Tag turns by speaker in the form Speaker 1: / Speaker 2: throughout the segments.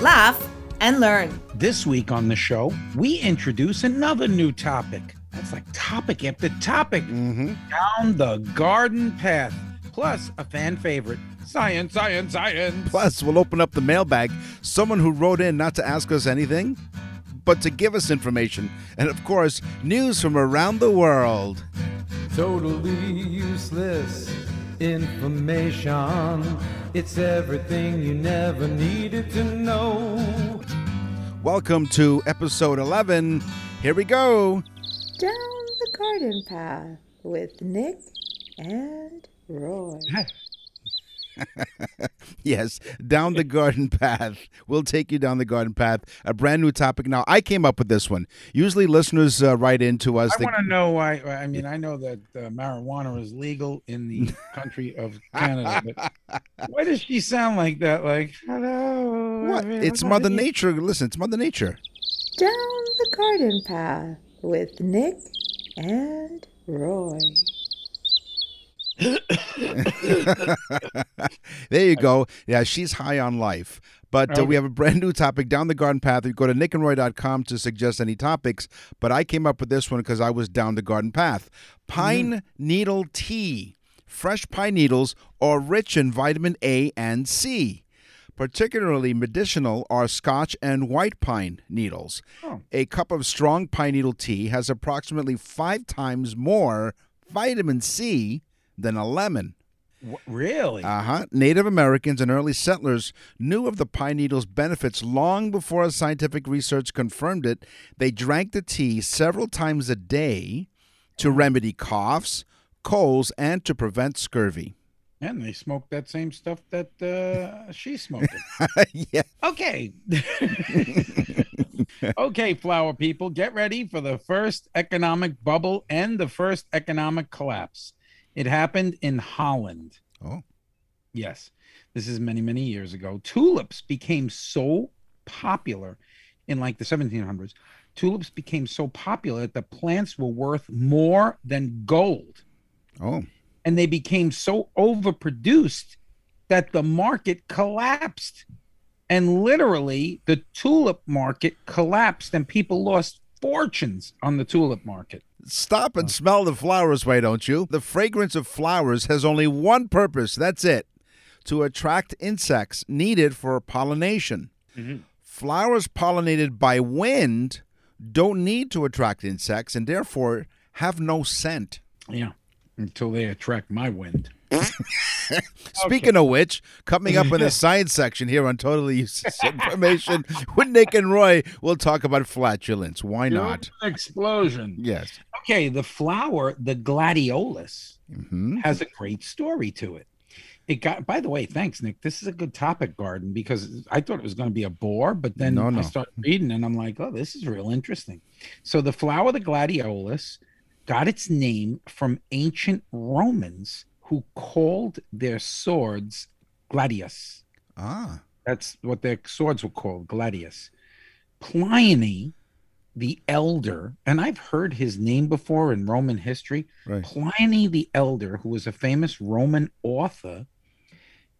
Speaker 1: laugh, and learn.
Speaker 2: This week on the show, we introduce another new topic. That's like topic after topic.
Speaker 3: Mm-hmm.
Speaker 2: Down the garden path. Plus, a fan favorite science, science, science.
Speaker 3: Plus, we'll open up the mailbag. Someone who wrote in not to ask us anything, but to give us information. And of course, news from around the world.
Speaker 4: Totally useless information. It's everything you never needed to know.
Speaker 3: Welcome to episode 11. Here we go.
Speaker 1: Down the garden path with Nick and Roy.
Speaker 3: Yes, down the garden path. We'll take you down the garden path. A brand new topic. Now, I came up with this one. Usually, listeners uh, write into us.
Speaker 2: I want to know why. I mean, I know that uh, marijuana is legal in the country of Canada, but why does she sound like that? Like, hello.
Speaker 3: What? It's. Mother Nature. Listen, it's Mother Nature.
Speaker 1: Down the garden path with Nick and Roy.
Speaker 3: there you go. Yeah, she's high on life. But uh, we have a brand new topic down the garden path. You go to nickandroy.com to suggest any topics. But I came up with this one because I was down the garden path. Pine needle tea. Fresh pine needles are rich in vitamin A and C. Particularly medicinal are scotch and white pine needles.
Speaker 2: Oh.
Speaker 3: A cup of strong pine needle tea has approximately five times more vitamin C than a lemon.
Speaker 2: Really?
Speaker 3: Uh huh. Native Americans and early settlers knew of the pine needle's benefits long before scientific research confirmed it. They drank the tea several times a day to remedy coughs, colds, and to prevent scurvy.
Speaker 2: and they smoked that same stuff that uh, she's smoking.
Speaker 3: yeah.
Speaker 2: Okay. okay, flower people, get ready for the first economic bubble and the first economic collapse. It happened in Holland.
Speaker 3: Oh.
Speaker 2: Yes. This is many, many years ago. Tulips became so popular in like the 1700s. Tulips became so popular that the plants were worth more than gold
Speaker 3: Oh.
Speaker 2: and they became so overproduced that the market collapsed. And literally, the tulip market collapsed, and people lost fortunes on the tulip market.
Speaker 3: Stop and smell the flowers, why don't you? The fragrance of flowers has only one purpose that's it to attract insects needed for pollination. Mm-hmm. Flowers pollinated by wind don't need to attract insects and therefore have no scent.
Speaker 2: Yeah, until they attract my wind.
Speaker 3: Speaking of which, coming up in the science section here on Totally Useless Information with Nick and Roy, we'll talk about flatulence. Why not?
Speaker 2: Explosion.
Speaker 3: Yes.
Speaker 2: Okay, the flower, the gladiolus,
Speaker 3: hmm
Speaker 2: has a great story to it. It got, by the way, thanks, Nick. This is a good topic, Garden, because I thought it was going to be a bore, but then
Speaker 3: No, no.
Speaker 2: I started reading and I'm like, oh, this is real interesting. So the flower, the gladiolus, got its name from ancient Romans who called their swords gladius.
Speaker 3: Ah.
Speaker 2: That's what their swords were called, gladius. Pliny, the elder, and I've heard his name before in Roman history.
Speaker 3: Right.
Speaker 2: Pliny the elder, who was a famous Roman author,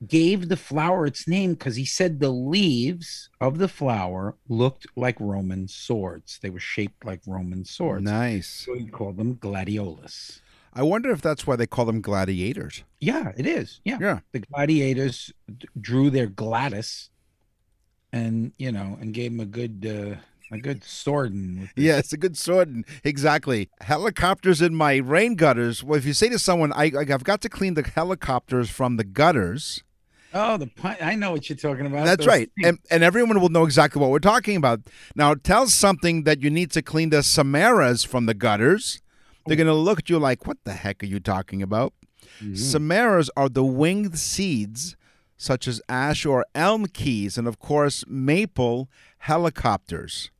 Speaker 2: gave the flower its name because he said the leaves of the flower looked like Roman swords. They were shaped like Roman swords.
Speaker 3: Nice.
Speaker 2: So he called them gladiolus.
Speaker 3: I wonder if that's why they call them gladiators.
Speaker 2: Yeah, it is. Yeah.
Speaker 3: Yeah.
Speaker 2: The gladiators drew their Gladys and, you know, and gave him a good uh a good sword and
Speaker 3: Yeah, it's a good sword. and- Exactly. Helicopters in my rain gutters. Well, if you say to someone, I, I've got to clean the helicopters from the gutters,
Speaker 2: Oh, the pi- I know what you're talking about.
Speaker 3: That's
Speaker 2: Those
Speaker 3: right.
Speaker 2: things.
Speaker 3: And, and everyone will know exactly what we're talking about. Now, tell something that you need to clean the Samaras from the gutters. They're going to look at you like, what the heck are you talking about?
Speaker 2: Mm-hmm.
Speaker 3: Samaras are the winged seeds such as ash or elm keys, and of course, maple helicopters.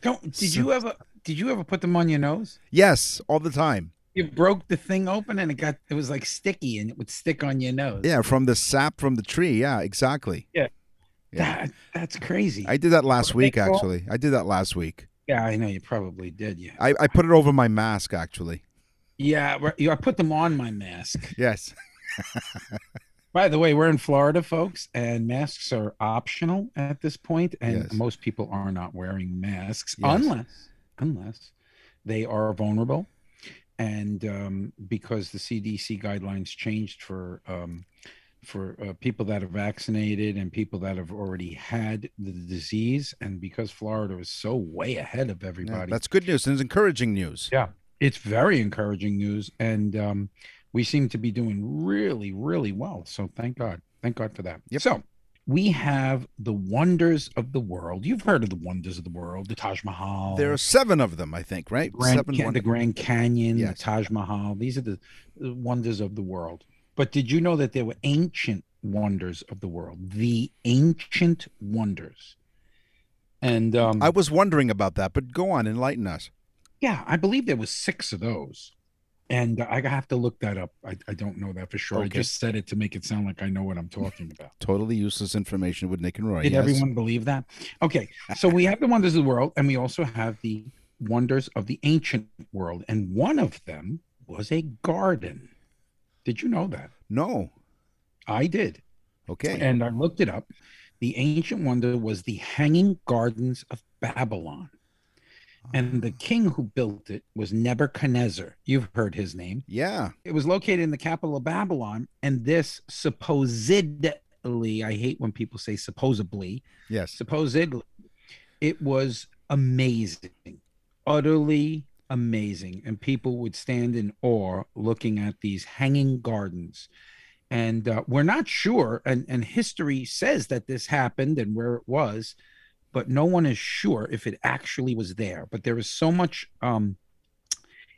Speaker 2: Don't did
Speaker 3: So-
Speaker 2: you ever did you ever put them on your nose?
Speaker 3: Yes, all the time.
Speaker 2: You broke the thing open and it got it was like sticky and it would stick on your nose.
Speaker 3: Yeah, from the sap from the tree. Yeah, exactly. Yeah.
Speaker 2: That, that's crazy.
Speaker 3: I did that last
Speaker 2: What
Speaker 3: week, actually. I did that last week.
Speaker 2: Yeah, I know you probably did. Yeah.
Speaker 3: I, I put it over my mask, actually.
Speaker 2: Yeah, you- I put them on my mask.
Speaker 3: Yes.
Speaker 2: By the way, we're in Florida, folks, and masks are optional at this point, and
Speaker 3: Yes.
Speaker 2: most people are not wearing masks
Speaker 3: Yes.
Speaker 2: unless unless they are vulnerable, and um, because the CDC guidelines changed for um, for uh, people that are vaccinated and people that have already had the disease, and because Florida is so way ahead of
Speaker 3: Yeah,
Speaker 2: everybody,
Speaker 3: that's good news and it's encouraging news.
Speaker 2: yeah, it's very encouraging news, and um, we seem to be doing really, really well. So thank God, thank God for that.
Speaker 3: Yep.
Speaker 2: So we have the wonders of the world. You've heard of the wonders of the world, the Taj Mahal,
Speaker 3: There are seven of them, I think, right?
Speaker 2: Grand,
Speaker 3: seven.
Speaker 2: The Grand Canyon,
Speaker 3: Yes.
Speaker 2: the Taj Mahal. These are the wonders of the world. But did you know that there were ancient wonders of the world? The ancient wonders. And um,
Speaker 3: I was wondering about that, but go on, enlighten us.
Speaker 2: Yeah, I believe there was six of those, and I have to look that up. I, I don't know that for sure. I just said it to make it sound like I know what I'm talking about.
Speaker 3: Totally useless information with Nick and Roy.
Speaker 2: Did
Speaker 3: yes.
Speaker 2: everyone believe that? Okay, so we have the wonders of the world, and we also have the wonders of the ancient world, and one of them was a garden. Did you know that?
Speaker 3: No.
Speaker 2: I did,
Speaker 3: Okay.
Speaker 2: and I looked it up. The ancient wonder was the Hanging Gardens of Babylon. And the ah. king who built it was Nebuchadnezzar. You've heard his name.
Speaker 3: yeah.
Speaker 2: It was located in the capital of Babylon, and this supposedly, I hate when people say supposedly,
Speaker 3: Yes.
Speaker 2: supposedly, it was amazing, utterly amazing. And people would stand in awe looking at these hanging gardens. And uh, we're not sure, and, and history says that this happened and where it was, but no one is sure if it actually was there. But there is so much um,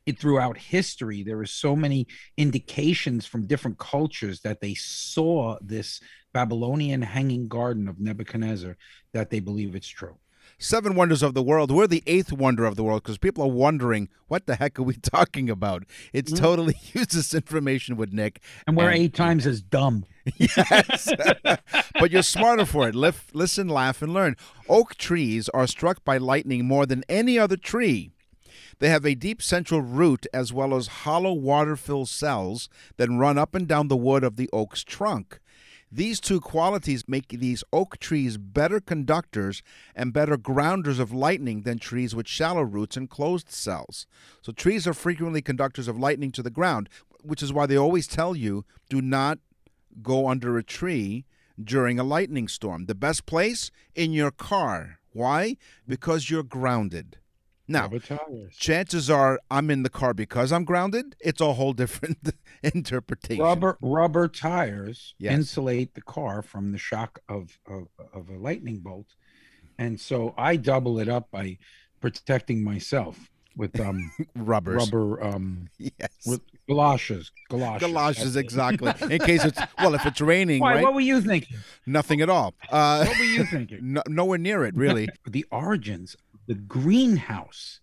Speaker 2: it throughout history there is so many indications from different cultures that they saw this babylonian hanging garden of nebuchadnezzar that they believe it's true
Speaker 3: Seven wonders of the world. We're the eighth wonder of the world because people are wondering what the heck are we talking about? It's
Speaker 2: Mm.
Speaker 3: totally useless information with Nick.
Speaker 2: and we're
Speaker 3: And-
Speaker 2: eight times as dumb
Speaker 3: Yes. but you're smarter for it. Lif- listen, laugh, and learn. Oak trees are struck by lightning more than any other tree. They have a deep central root as well as hollow water filled cells that run up and down the wood of the oak's trunk. These two qualities make these oak trees better conductors and better grounders of lightning than trees with shallow roots and closed cells. So, trees are frequently conductors of lightning to the ground, which is why they always tell you do not go under a tree during a lightning storm. The best place? In your car. Why? Because you're grounded. Now,
Speaker 2: Rubber
Speaker 3: chances are I'm in the car because I'm grounded. It's a whole different interpretation.
Speaker 2: rubber rubber tires
Speaker 3: Yes.
Speaker 2: insulate the car from the shock of, of of a lightning bolt and so i double it up by protecting myself with um
Speaker 3: Rubbers.
Speaker 2: rubber um
Speaker 3: Yes.
Speaker 2: with galoshes galoshes
Speaker 3: Galoshes, exactly. In case it's, well, if it's raining,
Speaker 2: Why,
Speaker 3: right?
Speaker 2: what were you thinking
Speaker 3: Nothing at all. Uh,
Speaker 2: what were you thinking
Speaker 3: no, nowhere near it, really.
Speaker 2: the origins the greenhouse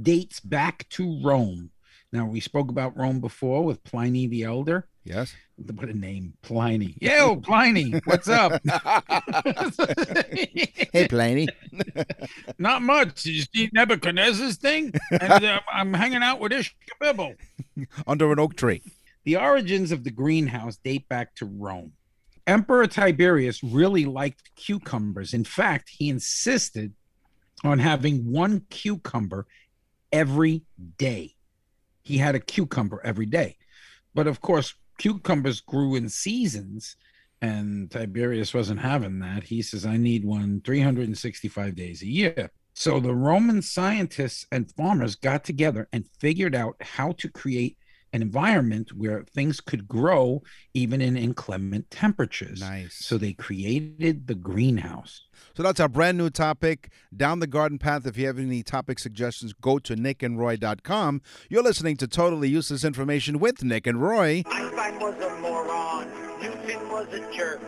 Speaker 2: dates back to rome now we spoke about rome before with pliny the elder
Speaker 3: Yes.
Speaker 2: what a name pliny yo pliny what's up
Speaker 3: Hey, Pliny.
Speaker 2: Not much. Did you see Nebuchadnezzar's thing? And uh, I'm hanging out with Ishkabibble.
Speaker 3: Under an oak tree.
Speaker 2: The origins of the greenhouse date back to Rome. Emperor Tiberius really liked cucumbers. In fact, he insisted on having one cucumber every day. He had a cucumber every day. But of course, cucumbers grew in seasons, and Tiberius wasn't having that. He says, I need one 365 days a year. So the Roman scientists and farmers got together and figured out how to create an environment where things could grow even in inclement temperatures.
Speaker 3: Nice.
Speaker 2: So they created the greenhouse.
Speaker 3: So that's our brand new topic, Down the Garden Path. If you have any topic suggestions, go to nickandroy.com. You're listening to Totally Useless Information with Nick and Roy.
Speaker 5: Einstein was a moron. Newton was a jerk.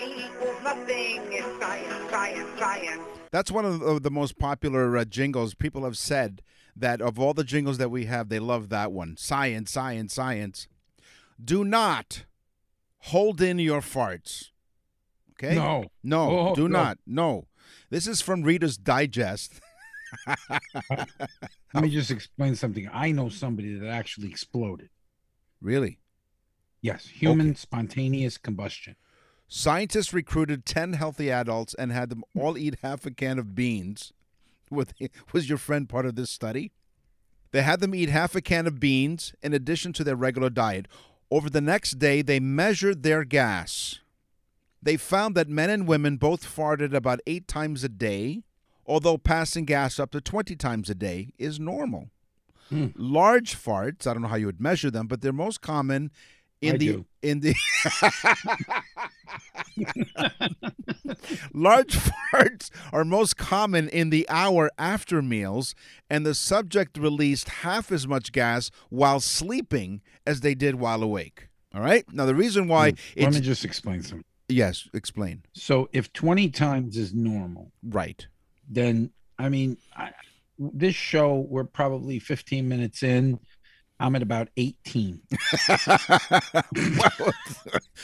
Speaker 5: E equals nothing. It's science, science, science.
Speaker 3: That's one of the, the most popular uh, jingles. People have said that of all the jingles that we have, they love that one. Science, science, science. Do not hold in your farts. Okay?
Speaker 2: No.
Speaker 3: No,
Speaker 2: Oh,
Speaker 3: do
Speaker 2: no.
Speaker 3: not. No. This is from Reader's Digest.
Speaker 2: Let me just explain something. I know somebody that actually exploded.
Speaker 3: Really?
Speaker 2: Yes, human spontaneous combustion.
Speaker 3: Scientists recruited 10 healthy adults and had them all eat half a can of beans. Was your friend part of this study? They had them eat half a can of beans in addition to their regular diet. Over the next day, they measured their gas. They found that men and women both farted about eight times a day, although passing gas up to 20 times a day is normal.
Speaker 2: Hmm.
Speaker 3: Large farts, I don't know how you would measure them, but they're most common in
Speaker 2: I
Speaker 3: the
Speaker 2: do.
Speaker 3: in the Large farts are most common in the hour after meals, and the subject released half as much gas while sleeping as they did while awake. All right. Now the reason why
Speaker 2: Hmm. Let me just explain something.
Speaker 3: yes, explain.
Speaker 2: So, if 20 times is normal,
Speaker 3: Right.
Speaker 2: then I mean, I, this show we're probably 15 minutes in. I'm at about 18.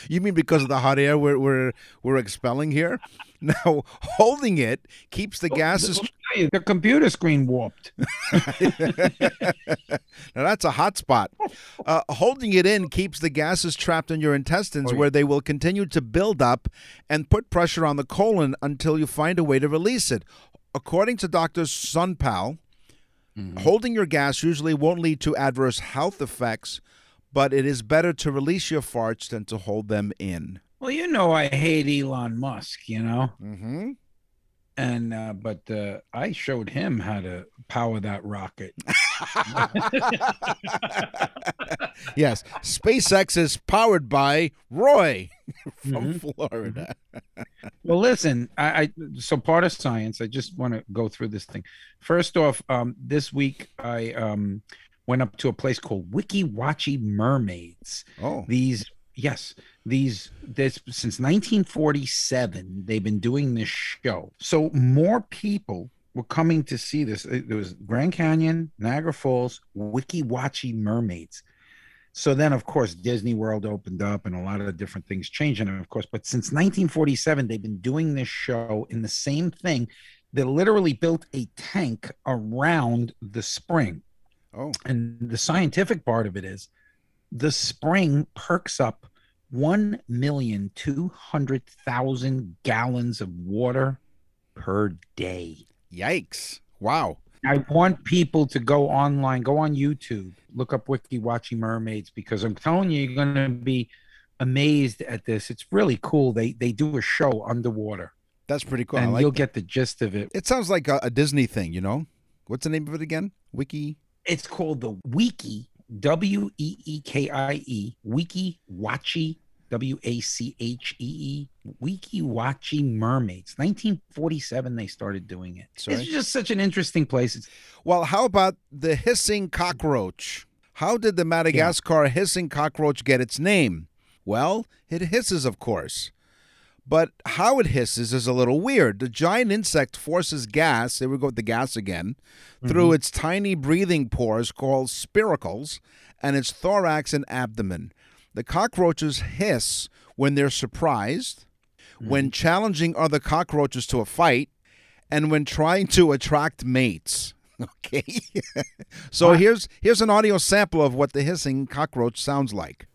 Speaker 3: You mean because of the hot air we're we're we're expelling here? Now holding it keeps the gases.
Speaker 2: The computer screen warped.
Speaker 3: now that's a hot spot. Uh, holding it in keeps the gases trapped in your intestines,
Speaker 2: Oh, yeah.
Speaker 3: where they will continue to build up and put pressure on the colon until you find a way to release it. According to Dr. Sunpal,
Speaker 2: Mm-hmm.
Speaker 3: holding your gas usually won't lead to adverse health effects, but it is better to release your farts than to hold them in.
Speaker 2: Well, you know, I hate Elon Musk, you know,
Speaker 3: Mm-hmm.
Speaker 2: and uh, but uh, I showed him how to power that rocket.
Speaker 3: yes, SpaceX is powered by Roy from
Speaker 2: Mm-hmm.
Speaker 3: Florida.
Speaker 2: Well, listen, I, I so part of science. I just want to go through this thing. First off, um, this week I um went up to a place called Weeki Wachee Mermaids.
Speaker 3: Oh,
Speaker 2: These, yes, these this since 1947 they've been doing this show. So more people were coming to see this. There was Grand Canyon, Niagara Falls, Weeki Wachee Mermaids. So then, of course, Disney World opened up and a lot of different things changed. And of course, but since 1947, they've been doing this show in the same thing. They literally built a tank around the spring.
Speaker 3: oh,
Speaker 2: And the scientific part of it is the spring perks up 1,200,000 gallons of water per day.
Speaker 3: yikes! Wow.
Speaker 2: I want people to go online, go on YouTube, look up Weeki Wachee Mermaids because I'm telling you, you're going to be amazed at this. It's really cool. They they do a show underwater,
Speaker 3: That's pretty cool.
Speaker 2: And
Speaker 3: like
Speaker 2: you'll
Speaker 3: that.
Speaker 2: get the gist of it.
Speaker 3: It sounds like a, a Disney thing, you know? What's the name of it again? Weeki?
Speaker 2: It's called the Weeki W E E K I E Weeki Wachee W A C H E E Weeki Wachee Mermaids. 1947 they started doing it.
Speaker 3: Sorry?
Speaker 2: It's just such an interesting place. It's
Speaker 3: Well, how about the hissing cockroach? How did the Madagascar hissing cockroach get its name? Well, it hisses, of course. But how it hisses is a little weird. The giant insect forces gas, there we go with the gas again, through mm-hmm. its tiny breathing pores called spiracles and its thorax and abdomen. The cockroaches hiss when they're surprised, when challenging other cockroaches to a fight, and when trying to attract mates. Okay. so here's here's an audio sample of what the hissing cockroach sounds like.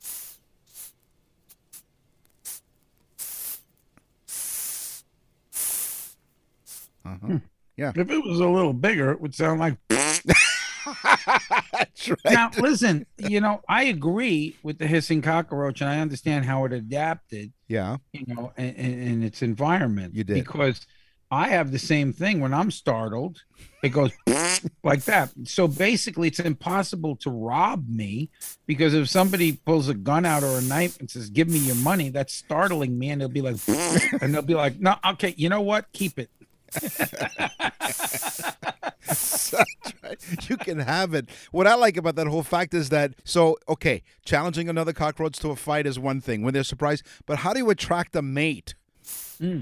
Speaker 3: Uh-huh. Yeah.
Speaker 2: if it was a little bigger, it would sound like
Speaker 3: right.
Speaker 2: now listen you know i agree with the hissing cockroach and i understand how it adapted
Speaker 3: Yeah.
Speaker 2: you know in, in, its environment
Speaker 3: You did.
Speaker 2: because i have the same thing when i'm startled it goes like that so basically it's impossible to rob me because if somebody pulls a gun out or a knife and says give me your money that's startling me and they'll be like and they'll be like no okay you know what keep it.
Speaker 3: You can have it. What I like about that whole fact is that so okay, challenging another cockroach to a fight is one thing when they're surprised, but how do you attract a mate?
Speaker 2: Yeah.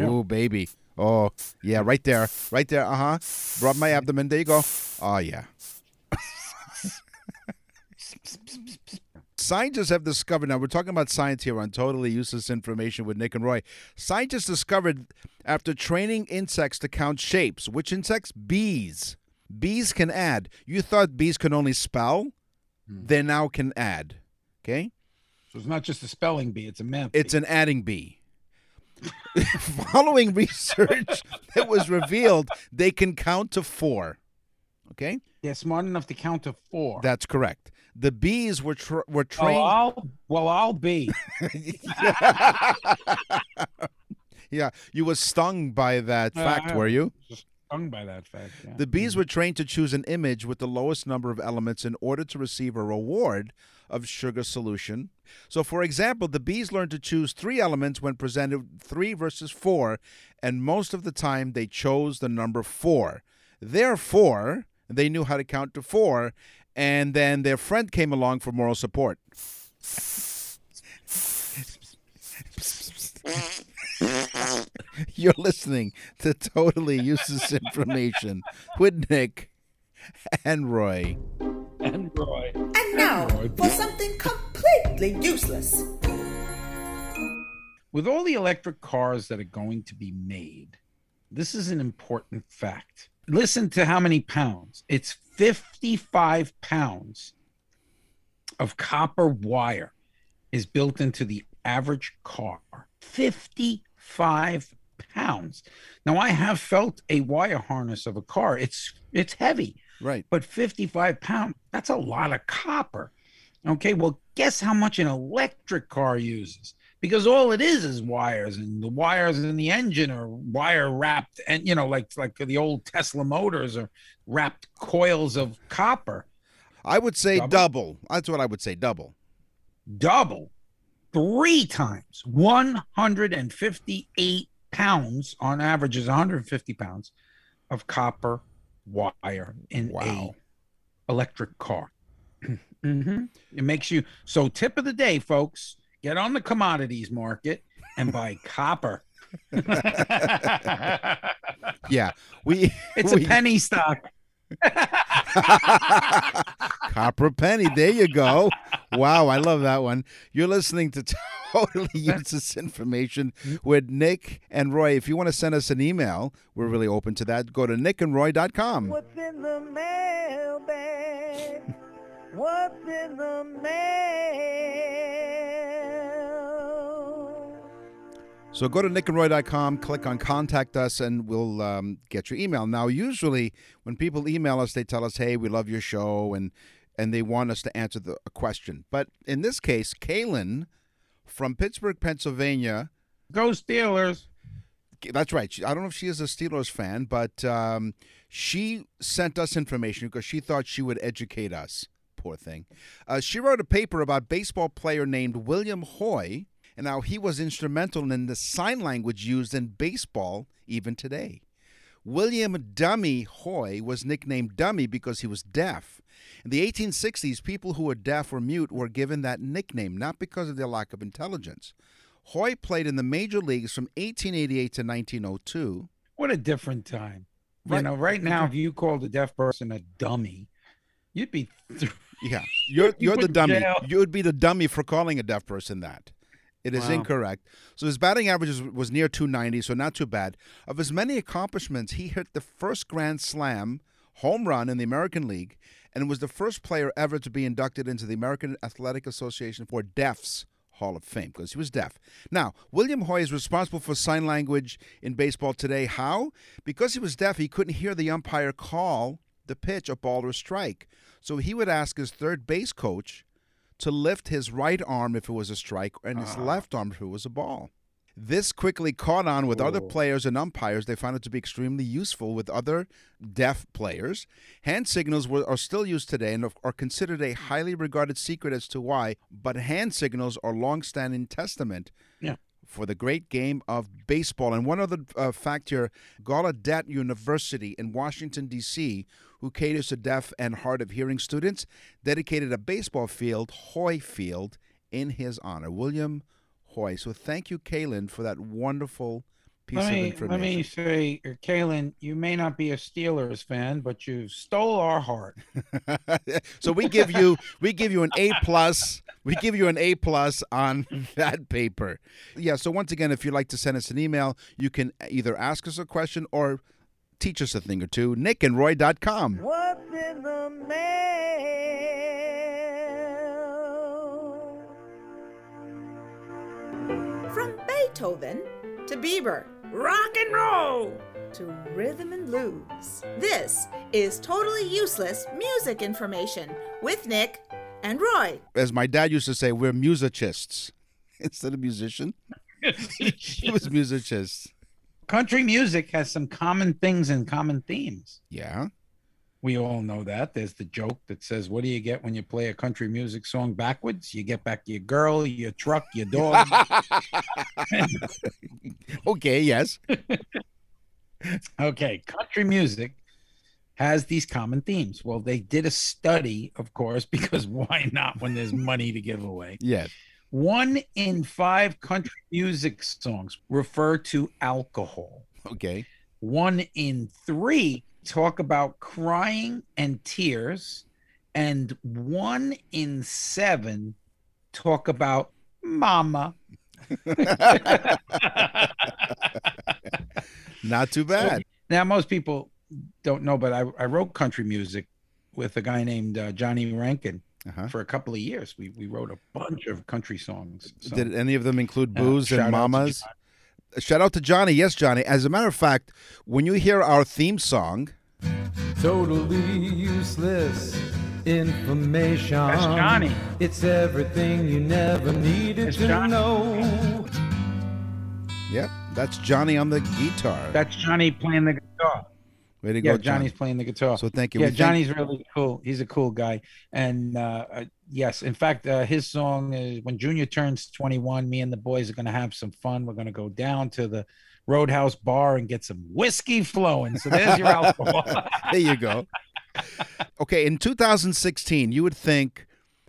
Speaker 3: Ooh, baby. Oh, yeah, right there. Right there. Uh huh. Rub my abdomen. There you go. Oh, yeah. Scientists have discovered, now we're talking about science here on totally useless information with Nick and Roy. Scientists discovered after training insects to count shapes, which insects? Bees. Bees can add. You thought bees can only spell? They now can add. Okay?
Speaker 2: So it's not just a spelling bee; it's a math.
Speaker 3: It's
Speaker 2: bee.
Speaker 3: an adding bee. Following research that was revealed, they can count to four. Okay,
Speaker 2: They're smart enough to count to four.
Speaker 3: that's correct. The bees were tra- were
Speaker 2: oh,
Speaker 3: trained.
Speaker 2: I'll, well, I'll be.
Speaker 3: yeah, you were stung by that
Speaker 2: Uh,
Speaker 3: fact, were you?
Speaker 2: Just stung by that fact. Yeah.
Speaker 3: The bees mm-hmm. were trained to choose an image with the lowest number of elements in order to receive a reward of sugar solution. So, for example, the bees learned to choose three elements when presented three versus four, and most of the time they chose the number four. Therefore, they knew how to count to four, and then their friend came along for moral support. You're listening to totally useless information with Nick and Roy.
Speaker 2: and Roy.
Speaker 1: And now roy. for something completely useless.
Speaker 2: With all the electric cars that are going to be made, this is an important fact. Listen to how many pounds. It's 55 pounds of copper wire is built into the average car. 55 pounds. Now I have felt a wire harness of a car. It's it's heavy
Speaker 3: Right.
Speaker 2: but 55 pounds that's a lot of copper okay well guess how much an electric car uses because all it is is wires and the wires in the engine are wire wrapped and you know like like the old tesla motors are wrapped coils of copper
Speaker 3: I would say
Speaker 2: Double?
Speaker 3: double. That's what I would say, double.
Speaker 2: double three times 158 pounds on average is 150 pounds of copper wire in
Speaker 3: Wow.
Speaker 2: a electric car hmm it makes you so tip of the day folks get on the commodities market and buy copper
Speaker 3: Yeah. We
Speaker 2: it's
Speaker 3: we-
Speaker 2: a penny stock
Speaker 3: Copper penny. There you go. Wow, I love that one. You're listening to totally useless information with Nick and Roy. If you want to send us an email, we're really open to that. Go to nickandroy.com.
Speaker 5: What's in the mailbag? What's in the mail?
Speaker 3: So go to nickandroy.com, click on contact us, and we'll um, get your email. Now, usually when people email us, they tell us, hey, we love your show, and and they want us to answer the, a question. But in this case, Kaylin from Pittsburgh, Pennsylvania,
Speaker 2: go steelers
Speaker 3: that's right. I don't know if she is a Steelers fan, but um, she sent us information because she thought she would educate us. Poor thing. Uh, she wrote a paper about baseball player named William Hoy and how he was instrumental in the sign language used in baseball even today. William Dummy Hoy was nicknamed Dummy because he was deaf. In the 1860s, people who were deaf or mute were given that nickname, not because of their lack of intelligence. Hoy played in the major leagues from 1888 to 1902.
Speaker 2: what a different time
Speaker 3: Right.
Speaker 2: you know right now if you called a deaf person a dummy you'd be
Speaker 3: Yeah, you're
Speaker 2: You
Speaker 3: you're the dummy. You would be the dummy for calling a deaf person that. It is
Speaker 2: Wow.
Speaker 3: incorrect. So his batting average was, was near 290, so not too bad. Of his many accomplishments, he hit the first Grand Slam home run in the American League and was the first player ever to be inducted into the American Athletic Association for Deafs Hall of Fame because he was deaf. Now, William Hoy is responsible for sign language in baseball today. How? Because he was deaf, he couldn't hear the umpire call the pitch, a ball or a strike. So he would ask his third base coach to lift his right arm if it was a strike and his left arm if it was a ball. This quickly caught on with other players and umpires. They found it to be extremely useful with other deaf players. Hand signals were, are still used today and are considered a highly regarded secret as to why, but hand signals are long-standing testament
Speaker 2: Yeah.
Speaker 3: for the great game of baseball. And one other uh, fact here Gallaudet University in Washington, D.C., who caters to deaf and hard of hearing students, dedicated a baseball field, Hoy Field, in his honor. William Hoy. so thank you, Kaylin, for that wonderful piece
Speaker 2: Let
Speaker 3: of information.
Speaker 2: let me say, uh, Kaylin, you may not be a Steelers fan, but you stole our heart.
Speaker 3: so we give you we give you an A plus. We give you an A plus on that paper. Yeah. So once again, if you'd like to send us an email, you can either ask us a question or teach us a thing or two. NickandRoy.com.
Speaker 5: What's in the mail?
Speaker 1: From Beethoven to Bieber, rock and roll to rhythm and blues. This is totally useless music information with Nick and Roy.
Speaker 3: As my dad used to say, we're musicists instead of musician. It was musicists.
Speaker 2: Country music has some common things and common themes.
Speaker 3: Yeah.
Speaker 2: We all know that. There's the joke that says, What do you get when you play a country music song backwards? You get back your girl, your truck, your dog.
Speaker 3: Okay. Yes.
Speaker 2: okay, country music has these common themes. Well, they did a study, of course, because why not when there's money to give away?
Speaker 3: Yes.
Speaker 2: One in five country music songs refer to alcohol.
Speaker 3: Okay.
Speaker 2: One in three talk about crying and tears. And one in seven talk about mama.
Speaker 3: Not too bad.
Speaker 2: Now, most people don't know, but I, I wrote country music with a guy named uh, Johnny Rankin
Speaker 3: Uh-huh.
Speaker 2: for a couple of years. We we wrote a bunch of country songs. So,
Speaker 3: Did any of them include
Speaker 2: uh,
Speaker 3: booze
Speaker 2: shout out
Speaker 3: and mamas? Shout out to Johnny. Yes, Johnny. As a matter of fact, when you hear our theme song,
Speaker 4: Totally useless information.
Speaker 2: That's Johnny.
Speaker 4: It's everything you never needed
Speaker 2: It's
Speaker 4: to
Speaker 2: Johnny.
Speaker 4: know.
Speaker 3: yep, that's Johnny on the guitar.
Speaker 2: That's Johnny playing the guitar.
Speaker 3: Way to
Speaker 2: Yeah,
Speaker 3: go,
Speaker 2: Johnny's
Speaker 3: Johnny.
Speaker 2: playing the guitar.
Speaker 3: So thank you.
Speaker 2: yeah,
Speaker 3: We
Speaker 2: Johnny's really cool. He's a cool guy, and uh, uh, yes, in fact, uh, his song is when Junior turns twenty-one. Me and the boys are going to have some fun. We're going to go down to the Roadhouse bar and get some whiskey flowing. So there's your alcohol.
Speaker 3: there you go. Okay, in 2016, you would think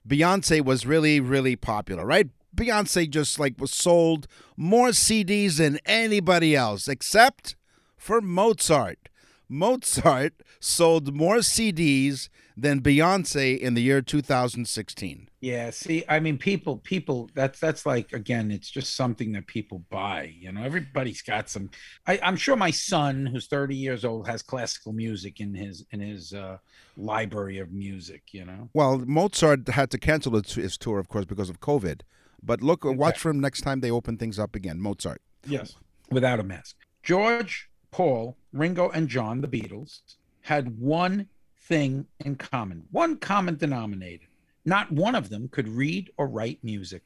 Speaker 3: Beyonce was really, really popular, right? Beyonce just like was sold more CDs than anybody else, except for Mozart. Mozart sold more CDs than Beyonce in the year 2016.
Speaker 2: Yeah, see, I mean, people, people, that's that's like again, it's just something that people buy. You know, everybody's got some. I, I'm sure my son, who's 30 years old, has classical music in his in his uh, library of music. You know,
Speaker 3: Well, Mozart had to cancel his, his tour, of course, because of COVID. But look, watch for him next time they open things up again. Mozart.
Speaker 2: yes, without a mask. George, Paul, Ringo, and John, the Beatles, had one thing in common, one common denominator. Not one of them could read or write music.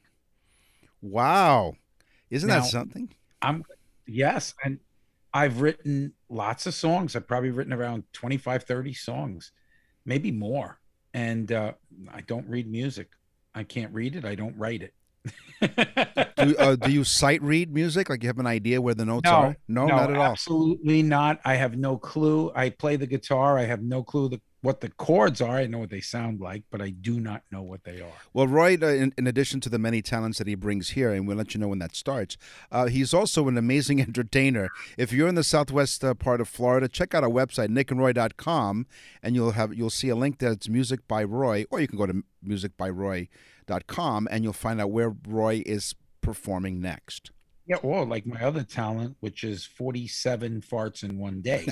Speaker 3: Wow. Isn't
Speaker 2: Now-
Speaker 3: that something?
Speaker 2: I'm yes, and I've written lots of songs. I've probably written around 25, 30 songs, maybe more. And uh, I don't read music. I can't read it. I don't write it.
Speaker 3: do, uh, do you sight read music? Like you have an idea where the notes
Speaker 2: no,
Speaker 3: are? No, no, not at all.
Speaker 2: Absolutely not. I have no clue. I play the guitar. I have no clue the, what the chords are. I know what they sound like, but I do not know what they are.
Speaker 3: Well, Roy, uh, in, in addition to the many talents that he brings here, and we'll let you know when that starts, uh, he's also an amazing entertainer. If you're in the southwest uh, part of Florida, check out our website, nickandroy.com, and you'll have you'll see a link that's Music by Roy, or you can go to musicbyroy.com, and you'll find out where Roy is performing next.
Speaker 2: Yeah, or like my other talent, which is 47 farts in one day.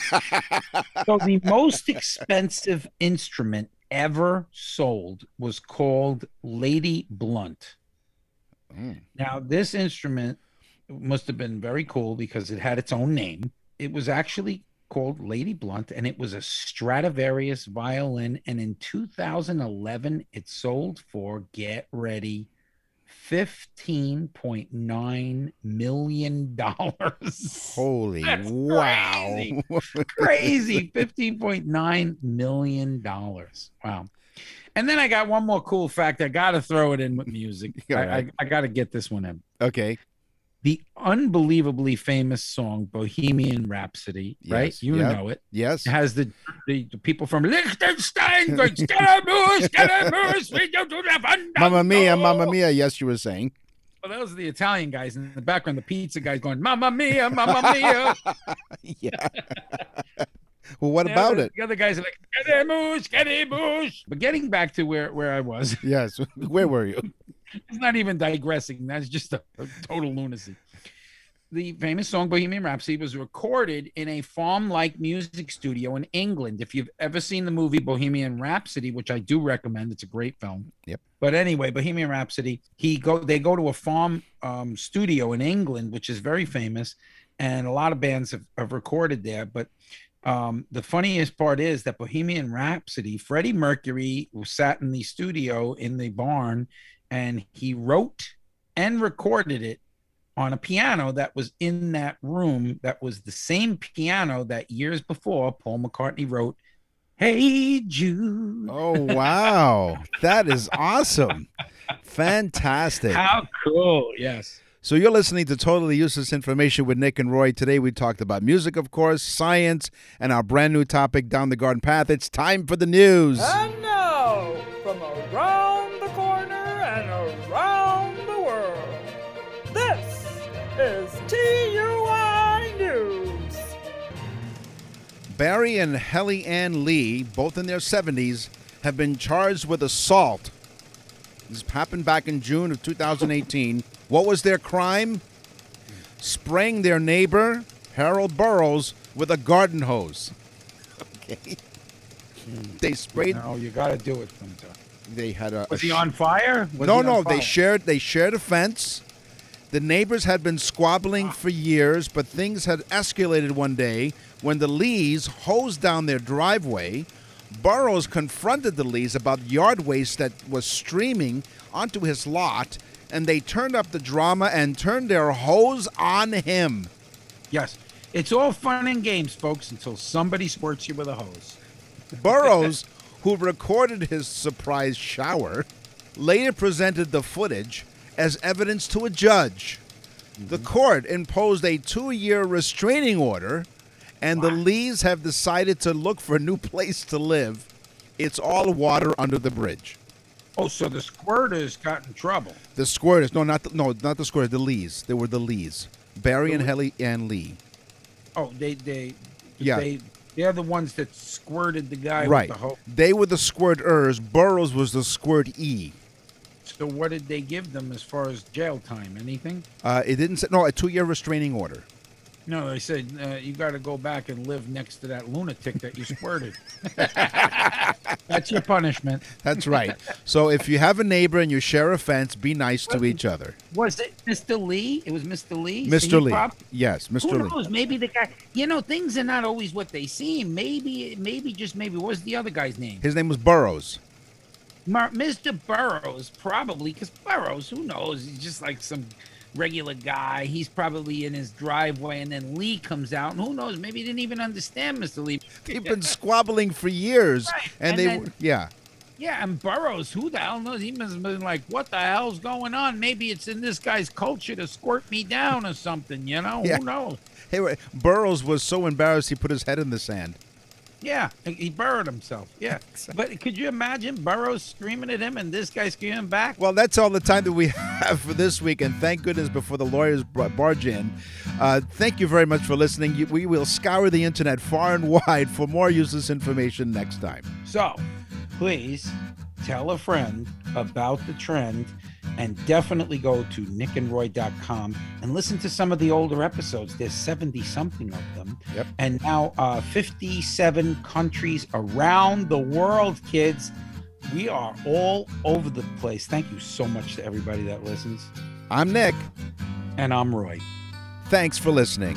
Speaker 2: so the most expensive instrument ever sold was called Lady Blunt.
Speaker 3: Mm.
Speaker 2: Now, this instrument must have been very cool because it had its own name. It was actually called Lady Blunt and it was a Stradivarius violin. And in 2011, it sold for, get ready, $15.9 million.
Speaker 3: Holy
Speaker 2: That's
Speaker 3: wow!
Speaker 2: crazy. crazy $15.9 million wow and then i got one more cool fact i gotta throw it in with music I,
Speaker 3: right.
Speaker 2: I, I gotta get this one in
Speaker 3: okay,
Speaker 2: the unbelievably famous song bohemian rhapsody right you
Speaker 3: yeah.
Speaker 2: know it
Speaker 3: yes.
Speaker 2: it has the, the, the people from liechtenstein going, "Scaramouche, Scaramouche, we go to the
Speaker 3: Mamma mia, mamma mia. Yes, you were saying.
Speaker 2: Well, those are the Italian guys in the background. The pizza guys going, "Mamma mia, mamma mia."
Speaker 3: yeah. well, what
Speaker 2: The
Speaker 3: about
Speaker 2: other-
Speaker 3: it?
Speaker 2: The other guys are like, "Scaramouche, Scaramouche." But getting back to where where I was,
Speaker 3: Yes. Where were you?
Speaker 2: It's not even digressing. That's just a, a total lunacy. The famous song Bohemian Rhapsody was recorded in a farm-like music studio in England. If you've ever seen the movie Bohemian Rhapsody, which I do recommend, it's a great film.
Speaker 3: Yep.
Speaker 2: But anyway, Bohemian Rhapsody, he go they go to a farm um, studio in England, which is very famous, and a lot of bands have, have recorded there. But um, the funniest part is that Bohemian Rhapsody, Freddie Mercury sat in the studio in the barn, and he wrote and recorded it on a piano that was in that room. That was the same piano that years before Paul McCartney wrote. Hey Jude.
Speaker 3: Oh, wow. that is awesome. Fantastic.
Speaker 2: How cool. Yes.
Speaker 3: So you're listening to Totally Useless Information with Nick and Roy. Today we talked about music, of course, science, and our brand new topic, Down the Garden Path. It's time for the news.
Speaker 5: Oh, and now,
Speaker 3: Barry and Helly Ann Lee, both in their 70s, have been charged with assault. This happened back in June of 2018. What was their crime? Spraying their neighbor, Harold Burrows, with a garden hose. Okay. They sprayed.
Speaker 2: No, you got to do it sometime.
Speaker 3: They had a.
Speaker 2: Was
Speaker 3: a
Speaker 2: he on fire? Was
Speaker 3: no,
Speaker 2: on
Speaker 3: no, they shared they shared a fence. The neighbors had been squabbling ah. for years, but things had escalated one day when the Lees hosed down their driveway. Burrows confronted the Lees about yard waste that was streaming onto his lot, and they turned up the drama and turned their hose on him.
Speaker 2: Yes. It's all fun and games, folks, until somebody squirts you with a hose.
Speaker 3: Burrows, who recorded his surprise shower, later presented the footage as evidence to a judge. The mm-hmm. court imposed a two year restraining order, and the Lees have decided to look for a new place to live. It's all water under the bridge.
Speaker 2: Oh, so the squirters got in trouble.
Speaker 3: The squirters, no, not the, no, not the squirters, the Lees. They were the Lees. Barry and Helly and Lee.
Speaker 2: Oh, they they
Speaker 3: Yeah.
Speaker 2: they they're the ones that squirted the guy
Speaker 3: right.
Speaker 2: with the.
Speaker 3: They were the squirters. Burrows was the squirt E.
Speaker 2: So what did they give them as far as jail time? Anything?
Speaker 3: Uh, it didn't say, no, a two year restraining order.
Speaker 2: No, they said uh, you got to go back and live next to that lunatic that you squirted. That's your punishment.
Speaker 3: That's right. so if you have a neighbor and you share a fence, be nice to each other.
Speaker 2: Was it Mr. Lee? It was Mr. Lee.
Speaker 3: Mr. Lee. yes,
Speaker 2: Who
Speaker 3: Mr. Lee.
Speaker 2: knows? Maybe the guy. You know, things are not always what they seem. Maybe, maybe just maybe. What was the other guy's name?
Speaker 3: His name was Burrows.
Speaker 2: Mar- Mr. Burrows, probably, because Burrows, who knows? He's just like some regular guy. He's probably in his driveway, and then Lee comes out, and who knows? Maybe he didn't even understand Mr. Lee.
Speaker 3: They've been squabbling for years,
Speaker 2: Right,
Speaker 3: and,
Speaker 2: and
Speaker 3: they
Speaker 2: then-
Speaker 3: yeah.
Speaker 2: Yeah, and Burrows, who the hell knows? He must have been like, what the hell's going on? Maybe it's in this guy's culture to squirt me down or something, you know?
Speaker 3: Yeah.
Speaker 2: Who knows?
Speaker 3: Hey, Burrows was so embarrassed he put his head in the sand.
Speaker 2: Yeah, he burrowed himself. Yeah. But could you imagine Burrows screaming at him and this guy screaming back?
Speaker 3: Well, that's all the time that we have for this week, and thank goodness before the lawyers bar- barge in. Uh, thank you very much for listening. We will scour the internet far and wide for more useless information next time.
Speaker 2: So, please tell a friend about the trend and definitely go to nickandroy.com and listen to some of the older episodes. There's 70 something of them.
Speaker 3: Yep.
Speaker 2: And now uh, 57 countries around the world, kids. We are all over the place. Thank you so much to everybody that listens.
Speaker 3: I'm Nick.
Speaker 2: And I'm Roy.
Speaker 3: Thanks for listening.